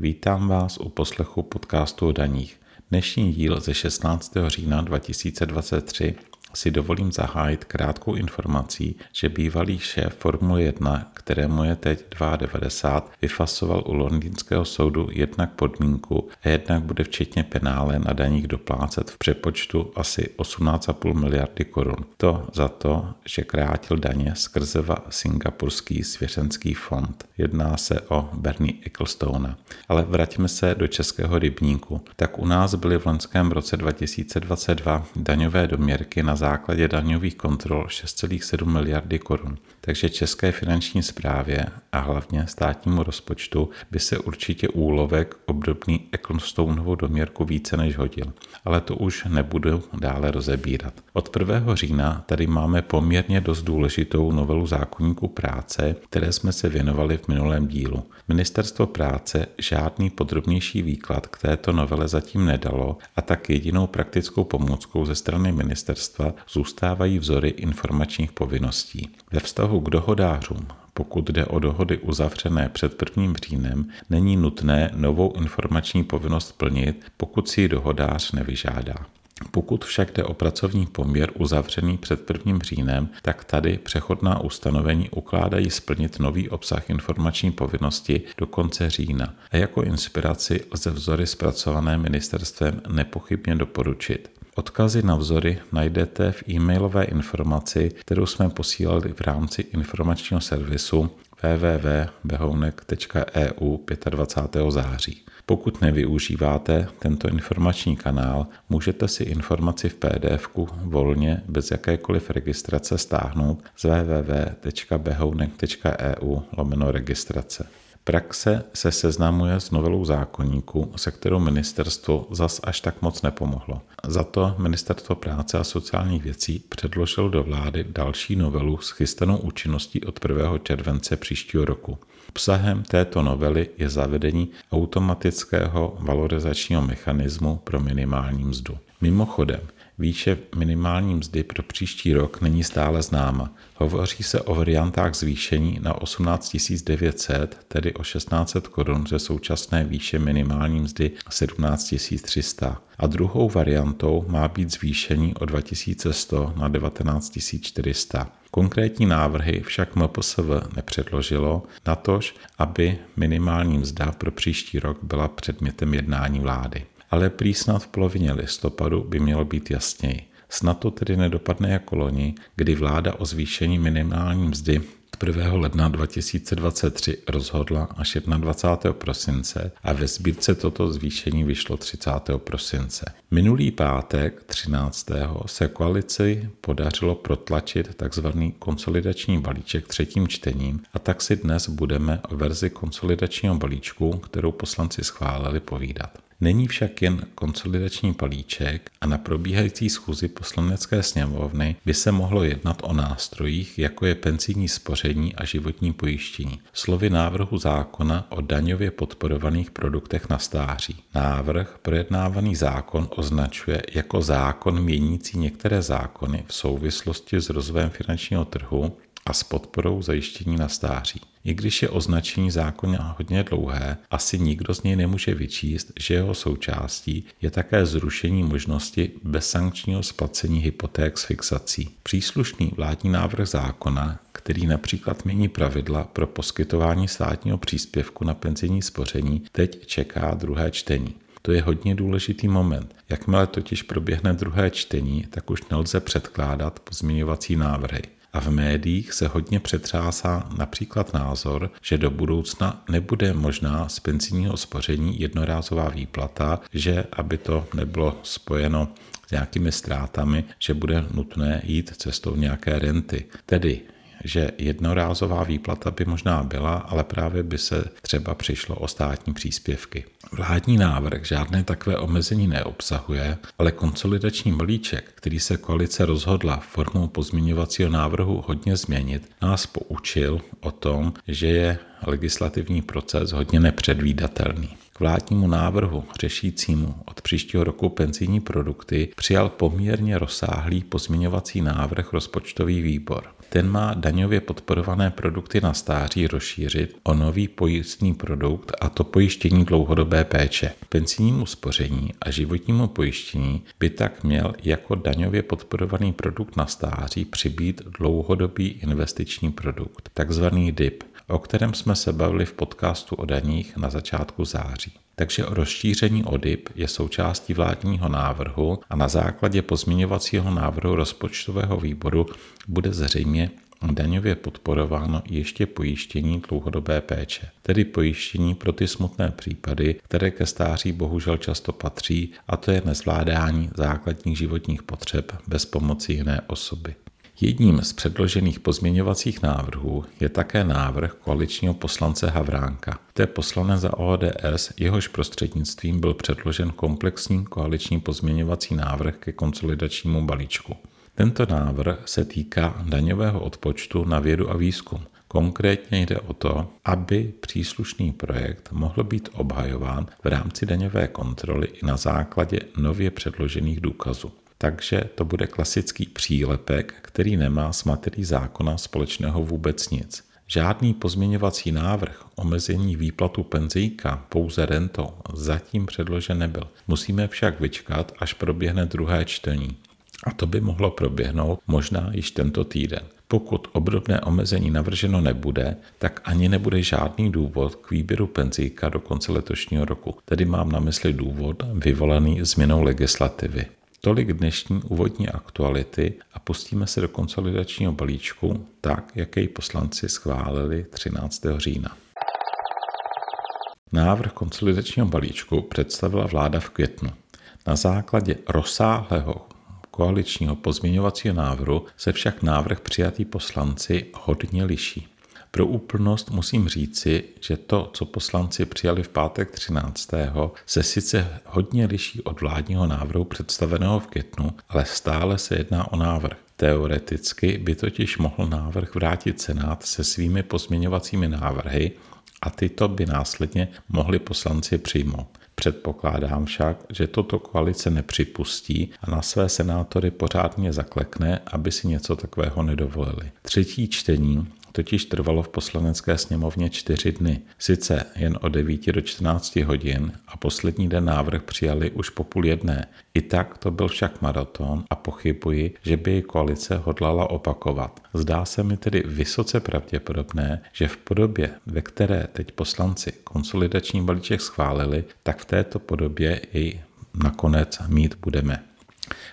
Vítám vás u poslechu podcastu o daních. Dnešní díl ze 16. října 2023 si dovolím zahájit krátkou informací, že bývalý šéf Formule 1, kterému je teď 92, vyfasoval u londýnského soudu jednak podmínku a jednak bude včetně penále na daních doplácet v přepočtu asi 18,5 miliardy korun. To za to, že krátil daně skrze singapurský svěřenský fond. Jedná se o Bernie Ecclestone. Ale vraťme se do českého rybníku. Tak u nás byly v loňském roce 2022 daňové doměrky na základě daňových kontrol 6,7 miliardy korun. Takže České finanční správě a hlavně státnímu rozpočtu by se určitě úlovek obdobný Ecclestoneovu doměrku více než hodil. Ale to už nebudu dále rozebírat. Od 1. října tady máme poměrně dost důležitou novelu zákonníku práce, které jsme se věnovali v minulém dílu. Ministerstvo práce žádný podrobnější výklad k této novele zatím nedalo a tak jedinou praktickou pomůckou ze strany ministerstva zůstávají vzory informačních povinností. Ve vztahu k dohodářům pokud jde o dohody uzavřené před 1. říjnem, není nutné novou informační povinnost plnit, pokud si ji dohodář nevyžádá. Pokud však jde o pracovní poměr uzavřený před 1. říjnem, tak tady přechodná ustanovení ukládají splnit nový obsah informační povinnosti do konce října a jako inspiraci lze vzory zpracované ministerstvem nepochybně doporučit. Odkazy na vzory najdete v e-mailové informaci, kterou jsme posílali v rámci informačního servisu www.behounek.eu 25. září. Pokud nevyužíváte tento informační kanál, můžete si informaci v pdf volně bez jakékoliv registrace stáhnout z www.behounek.eu lomeno registrace. Praxe se seznamuje s novelou zákonníku, se kterou ministerstvo zas až tak moc nepomohlo. Za to Ministerstvo práce a sociálních věcí předložilo do vlády další novelu s chystanou účinností od 1. července příštího roku. Obsahem této novely je zavedení automatického valorizačního mechanismu pro minimální mzdu. Mimochodem, Výše minimální mzdy pro příští rok není stále známa. Hovoří se o variantách zvýšení na 18 900, tedy o 1600 korun ze současné výše minimální mzdy 17 300. A druhou variantou má být zvýšení o 2100 na 19 400. Konkrétní návrhy však MPSV nepředložilo, natož aby minimální mzda pro příští rok byla předmětem jednání vlády ale prý snad v polovině listopadu by mělo být jasněji. Snad to tedy nedopadne jako loni, kdy vláda o zvýšení minimální mzdy 1. ledna 2023 rozhodla až 21. prosince a ve sbírce toto zvýšení vyšlo 30. prosince. Minulý pátek 13. se koalici podařilo protlačit tzv. konsolidační balíček třetím čtením a tak si dnes budeme o verzi konsolidačního balíčku, kterou poslanci schválili, povídat. Není však jen konsolidační palíček a na probíhající schůzi poslanecké sněmovny by se mohlo jednat o nástrojích, jako je penzijní spoření a životní pojištění. Slovy návrhu zákona o daňově podporovaných produktech na stáří. Návrh projednávaný zákon označuje jako zákon měnící některé zákony v souvislosti s rozvojem finančního trhu a s podporou zajištění na stáří. I když je označení zákona hodně dlouhé, asi nikdo z něj nemůže vyčíst, že jeho součástí je také zrušení možnosti bezsankčního splacení hypoték s fixací. Příslušný vládní návrh zákona, který například mění pravidla pro poskytování státního příspěvku na penzijní spoření, teď čeká druhé čtení. To je hodně důležitý moment. Jakmile totiž proběhne druhé čtení, tak už nelze předkládat pozměňovací návrhy. A v médiích se hodně přetřásá například názor, že do budoucna nebude možná z penzijního spoření jednorázová výplata, že aby to nebylo spojeno s nějakými ztrátami, že bude nutné jít cestou nějaké renty. Tedy že jednorázová výplata by možná byla, ale právě by se třeba přišlo o státní příspěvky. Vládní návrh žádné takové omezení neobsahuje, ale konsolidační balíček, který se koalice rozhodla formou pozměňovacího návrhu hodně změnit, nás poučil o tom, že je legislativní proces hodně nepředvídatelný. Vládnímu návrhu řešícímu od příštího roku penzijní produkty přijal poměrně rozsáhlý pozměňovací návrh rozpočtový výbor. Ten má daňově podporované produkty na stáří rozšířit o nový pojistný produkt a to pojištění dlouhodobé péče. Penzijnímu spoření a životnímu pojištění by tak měl jako daňově podporovaný produkt na stáří přibít dlouhodobý investiční produkt, takzvaný DIP, o kterém jsme se bavili v podcastu o daních na začátku září. Takže rozšíření ODIP je součástí vládního návrhu a na základě pozměňovacího návrhu rozpočtového výboru bude zřejmě daňově podporováno ještě pojištění dlouhodobé péče, tedy pojištění pro ty smutné případy, které ke stáří bohužel často patří, a to je nezvládání základních životních potřeb bez pomoci jiné osoby. Jedním z předložených pozměňovacích návrhů je také návrh koaličního poslance Havránka. To je poslanec za ODS, jehož prostřednictvím byl předložen komplexní koaliční pozměňovací návrh ke konsolidačnímu balíčku. Tento návrh se týká daňového odpočtu na vědu a výzkum. Konkrétně jde o to, aby příslušný projekt mohl být obhajován v rámci daňové kontroly i na základě nově předložených důkazů takže to bude klasický přílepek, který nemá s materií zákona společného vůbec nic. Žádný pozměňovací návrh omezení výplatu penzijka pouze rentou zatím předložen nebyl. Musíme však vyčkat, až proběhne druhé čtení. A to by mohlo proběhnout možná již tento týden. Pokud obdobné omezení navrženo nebude, tak ani nebude žádný důvod k výběru penzijka do konce letošního roku. Tedy mám na mysli důvod vyvolaný změnou legislativy. Tolik dnešní úvodní aktuality a pustíme se do konsolidačního balíčku tak, jak jej poslanci schválili 13. října. Návrh konsolidačního balíčku představila vláda v květnu. Na základě rozsáhlého koaličního pozměňovacího návrhu se však návrh přijatý poslanci hodně liší. Pro úplnost musím říci, že to, co poslanci přijali v pátek 13. se sice hodně liší od vládního návrhu představeného v květnu, ale stále se jedná o návrh. Teoreticky by totiž mohl návrh vrátit Senát se svými pozměňovacími návrhy a tyto by následně mohli poslanci přijmout. Předpokládám však, že toto koalice nepřipustí a na své senátory pořádně zaklekne, aby si něco takového nedovolili. Třetí čtení totiž trvalo v poslanecké sněmovně čtyři dny, sice jen od 9 do 14 hodin a poslední den návrh přijali už po půl jedné. I tak to byl však maraton a pochybuji, že by jej koalice hodlala opakovat. Zdá se mi tedy vysoce pravděpodobné, že v podobě, ve které teď poslanci konsolidační balíček schválili, tak v této podobě jej nakonec mít budeme.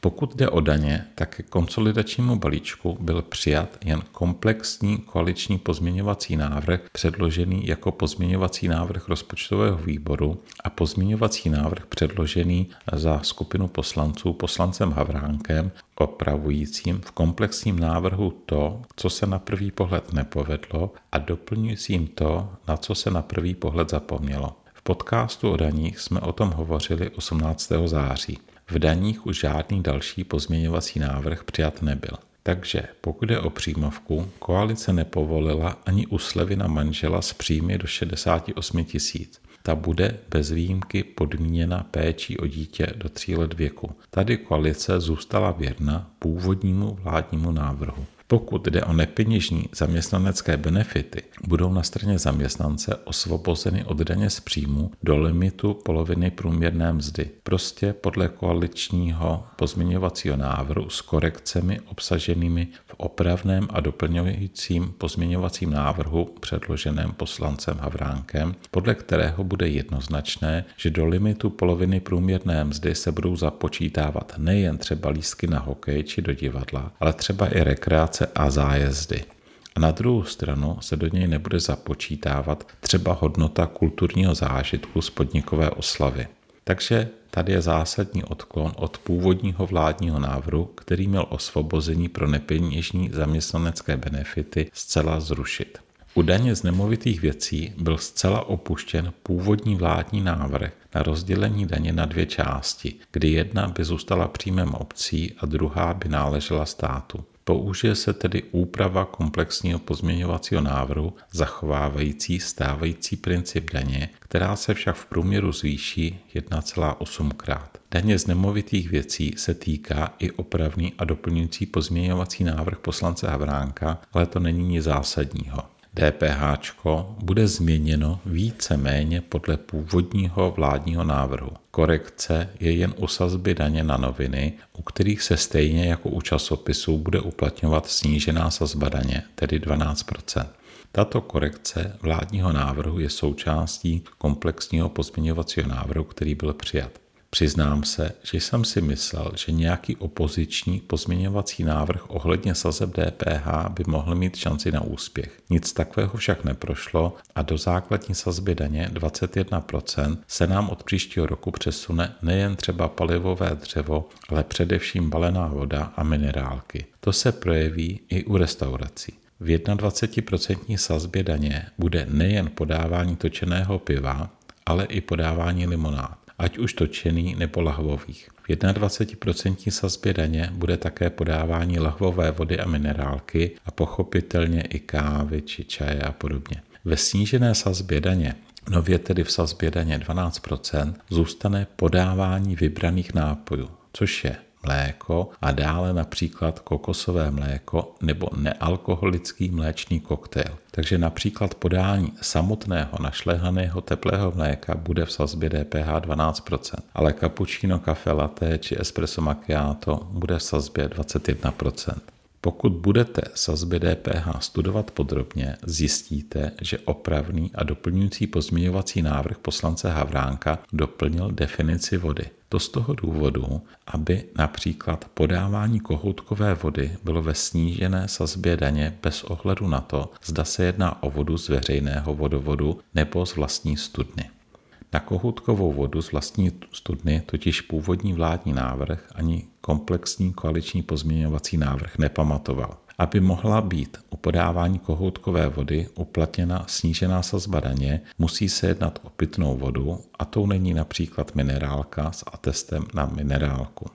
Pokud jde o daně, tak ke konsolidačnímu balíčku byl přijat jen komplexní koaliční pozměňovací návrh předložený jako pozměňovací návrh rozpočtového výboru a pozměňovací návrh předložený za skupinu poslanců poslancem Havránkem opravujícím v komplexním návrhu to, co se na první pohled nepovedlo a doplňujícím to, na co se na první pohled zapomnělo. V podcastu o daních jsme o tom hovořili 18. září. V daních už žádný další pozměňovací návrh přijat nebyl. Takže pokud je o příjmovku, koalice nepovolila ani u slevy na manžela s příjmy do 68 tisíc. Ta bude bez výjimky podmíněna péčí o dítě do tří let věku. Tady koalice zůstala věrna původnímu vládnímu návrhu. Pokud jde o nepeněžní zaměstnanecké benefity, budou na straně zaměstnance osvobozeny od daně z příjmu do limitu poloviny průměrné mzdy. Prostě podle koaličního pozměňovacího návrhu s korekcemi obsaženými v opravném a doplňujícím pozměňovacím návrhu předloženém poslancem Havránkem, podle kterého bude jednoznačné, že do limitu poloviny průměrné mzdy se budou započítávat nejen třeba lístky na hokej či do divadla, ale třeba i rekreace práce a zájezdy. A na druhou stranu se do něj nebude započítávat třeba hodnota kulturního zážitku z podnikové oslavy. Takže tady je zásadní odklon od původního vládního návrhu, který měl osvobození pro nepeněžní zaměstnanecké benefity zcela zrušit. U daně z nemovitých věcí byl zcela opuštěn původní vládní návrh na rozdělení daně na dvě části, kdy jedna by zůstala příjmem obcí a druhá by náležela státu. Použije se tedy úprava komplexního pozměňovacího návrhu zachovávající stávající princip daně, která se však v průměru zvýší 1,8 krát. Daně z nemovitých věcí se týká i opravný a doplňující pozměňovací návrh poslance Havránka, ale to není nic zásadního. DPH bude změněno více méně podle původního vládního návrhu. Korekce je jen u sazby daně na noviny, u kterých se stejně jako u časopisů bude uplatňovat snížená sazba daně, tedy 12% tato korekce vládního návrhu je součástí komplexního pozměňovacího návrhu, který byl přijat. Přiznám se, že jsem si myslel, že nějaký opoziční pozměňovací návrh ohledně sazeb DPH by mohl mít šanci na úspěch. Nic takového však neprošlo a do základní sazby daně 21% se nám od příštího roku přesune nejen třeba palivové dřevo, ale především balená voda a minerálky. To se projeví i u restaurací. V 21% sazbě daně bude nejen podávání točeného piva, ale i podávání limonád ať už točený nebo lahvových. V 21% sazbě daně bude také podávání lahvové vody a minerálky a pochopitelně i kávy či čaje a podobně. Ve snížené sazbě daně nově tedy v sazbě daně 12%, zůstane podávání vybraných nápojů, což je mléko a dále například kokosové mléko nebo nealkoholický mléčný koktejl. Takže například podání samotného našlehaného teplého mléka bude v sazbě DPH 12%, ale cappuccino, kafe latte či espresso macchiato bude v sazbě 21%. Pokud budete sazby DPH studovat podrobně, zjistíte, že opravný a doplňující pozměňovací návrh poslance Havránka doplnil definici vody. To z toho důvodu, aby například podávání kohoutkové vody bylo ve snížené sazbě daně bez ohledu na to, zda se jedná o vodu z veřejného vodovodu nebo z vlastní studny. Na kohoutkovou vodu z vlastní studny totiž původní vládní návrh ani komplexní koaliční pozměňovací návrh nepamatoval. Aby mohla být u podávání kohoutkové vody uplatněna snížená sazba daně, musí se jednat o pitnou vodu a tou není například minerálka s atestem na minerálku.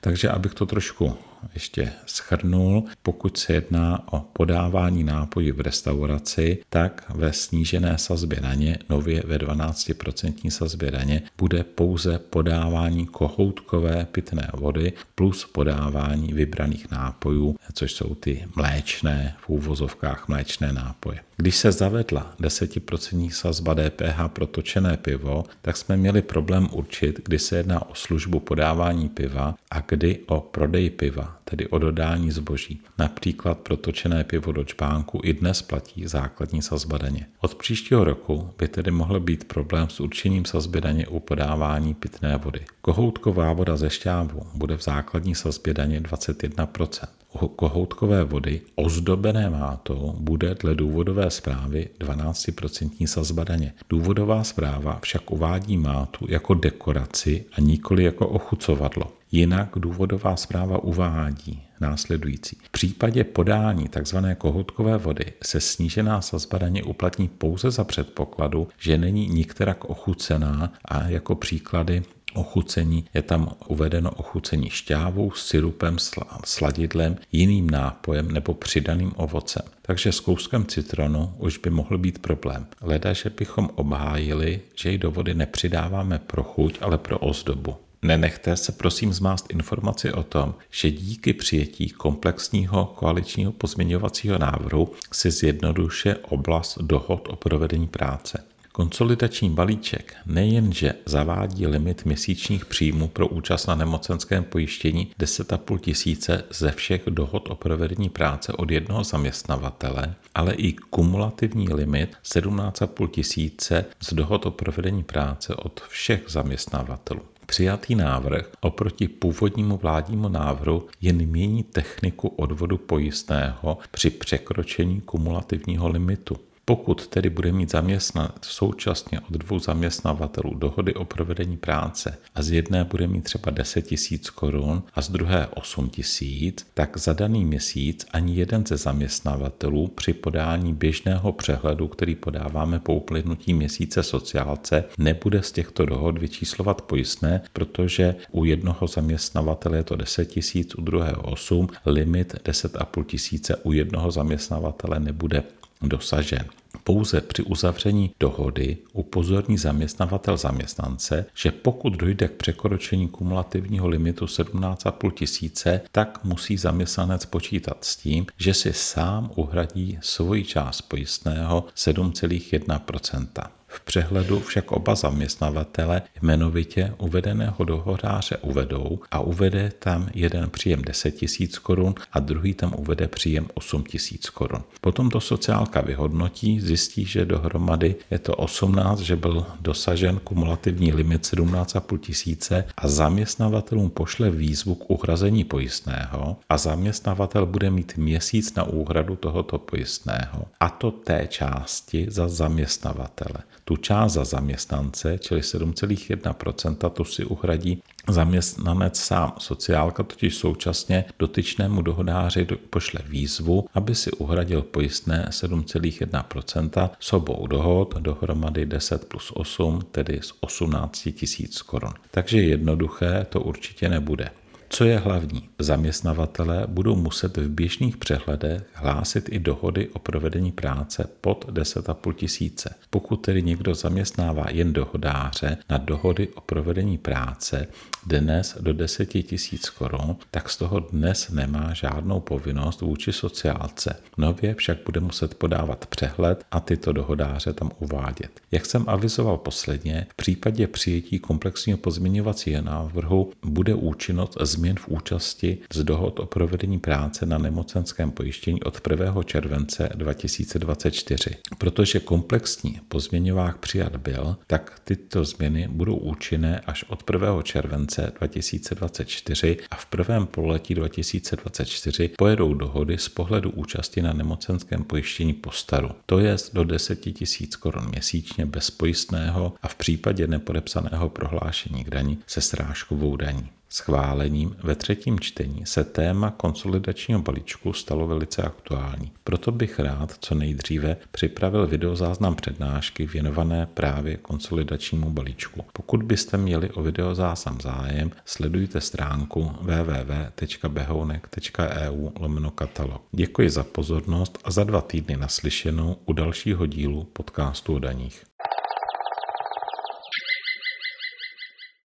Takže abych to trošku ještě schrnul, pokud se jedná o podávání nápojů v restauraci, tak ve snížené sazbě daně, nově ve 12% sazbě daně, bude pouze podávání kohoutkové pitné vody plus podávání vybraných nápojů, což jsou ty mléčné, v úvozovkách mléčné nápoje. Když se zavedla 10% sazba DPH pro točené pivo, tak jsme měli problém určit, kdy se jedná o službu podávání piva a kdy o prodej piva, tedy o dodání zboží. Například pro točené pivo do čpánku i dnes platí základní sazba daně. Od příštího roku by tedy mohl být problém s určením sazby daně u podávání pitné vody. Kohoutková voda ze šťávu bude v základní sazbě daně 21% kohoutkové vody ozdobené mátou bude dle důvodové zprávy 12% sazba daně. Důvodová zpráva však uvádí mátu jako dekoraci a nikoli jako ochucovadlo. Jinak důvodová zpráva uvádí následující. V případě podání tzv. kohoutkové vody se snížená sazba daně uplatní pouze za předpokladu, že není nikterak ochucená a jako příklady ochucení je tam uvedeno ochucení šťávou, syrupem, sladidlem, jiným nápojem nebo přidaným ovocem. Takže s kouskem citronu už by mohl být problém. Leda, že bychom obhájili, že ji do vody nepřidáváme pro chuť, ale pro ozdobu. Nenechte se prosím zmást informaci o tom, že díky přijetí komplexního koaličního pozměňovacího návrhu se zjednoduše oblast dohod o provedení práce. Konsolidační balíček nejenže zavádí limit měsíčních příjmů pro účast na nemocenském pojištění 10,5 tisíce ze všech dohod o provedení práce od jednoho zaměstnavatele, ale i kumulativní limit 17,5 tisíce z dohod o provedení práce od všech zaměstnavatelů. Přijatý návrh oproti původnímu vládnímu návrhu jen mění techniku odvodu pojistného při překročení kumulativního limitu. Pokud tedy bude mít zaměstnanec současně od dvou zaměstnavatelů dohody o provedení práce a z jedné bude mít třeba 10 tisíc korun a z druhé 8 tisíc, tak za daný měsíc ani jeden ze zaměstnavatelů při podání běžného přehledu, který podáváme po uplynutí měsíce sociálce, nebude z těchto dohod vyčíslovat pojistné, protože u jednoho zaměstnavatele je to 10 tisíc, u druhého 8, limit 10,5 tisíce u jednoho zaměstnavatele nebude dosažen. Pouze při uzavření dohody upozorní zaměstnavatel zaměstnance, že pokud dojde k překročení kumulativního limitu 17,5 tisíce, tak musí zaměstnanec počítat s tím, že si sám uhradí svoji část pojistného 7,1 v přehledu však oba zaměstnavatele jmenovitě uvedeného dohodáře uvedou a uvede tam jeden příjem 10 tisíc korun a druhý tam uvede příjem 8 tisíc korun. Potom to sociálka vyhodnotí, zjistí, že dohromady je to 18, že byl dosažen kumulativní limit 17,5 tisíce a zaměstnavatelům pošle výzvu k uhrazení pojistného a zaměstnavatel bude mít měsíc na úhradu tohoto pojistného a to té části za zaměstnavatele. Tu část za zaměstnance, čili 7,1%, tu si uhradí zaměstnanec sám. Sociálka totiž současně dotyčnému dohodáři pošle výzvu, aby si uhradil pojistné 7,1% s obou dohod, dohromady 10 plus 8, tedy z 18 tisíc korun. Takže jednoduché to určitě nebude. Co je hlavní? Zaměstnavatele budou muset v běžných přehledech hlásit i dohody o provedení práce pod 10,5 tisíce. Pokud tedy někdo zaměstnává jen dohodáře na dohody o provedení práce dnes do 10 tisíc korun, tak z toho dnes nemá žádnou povinnost vůči sociálce. Nově však bude muset podávat přehled a tyto dohodáře tam uvádět. Jak jsem avizoval posledně, v případě přijetí komplexního pozměňovacího návrhu bude účinnost z změn v účasti z dohod o provedení práce na nemocenském pojištění od 1. července 2024. Protože komplexní pozměňovák přijat byl, tak tyto změny budou účinné až od 1. července 2024 a v prvém pololetí 2024 pojedou dohody z pohledu účasti na nemocenském pojištění po staru. To je do 10 000 korun měsíčně bez pojistného a v případě nepodepsaného prohlášení k daní se srážkovou daní. Schválením ve třetím čtení se téma konsolidačního balíčku stalo velice aktuální. Proto bych rád co nejdříve připravil videozáznam přednášky věnované právě konsolidačnímu balíčku. Pokud byste měli o videozáznam zájem, sledujte stránku www.behounek.eu lomeno katalog. Děkuji za pozornost a za dva týdny naslyšenou u dalšího dílu podcastu o daních.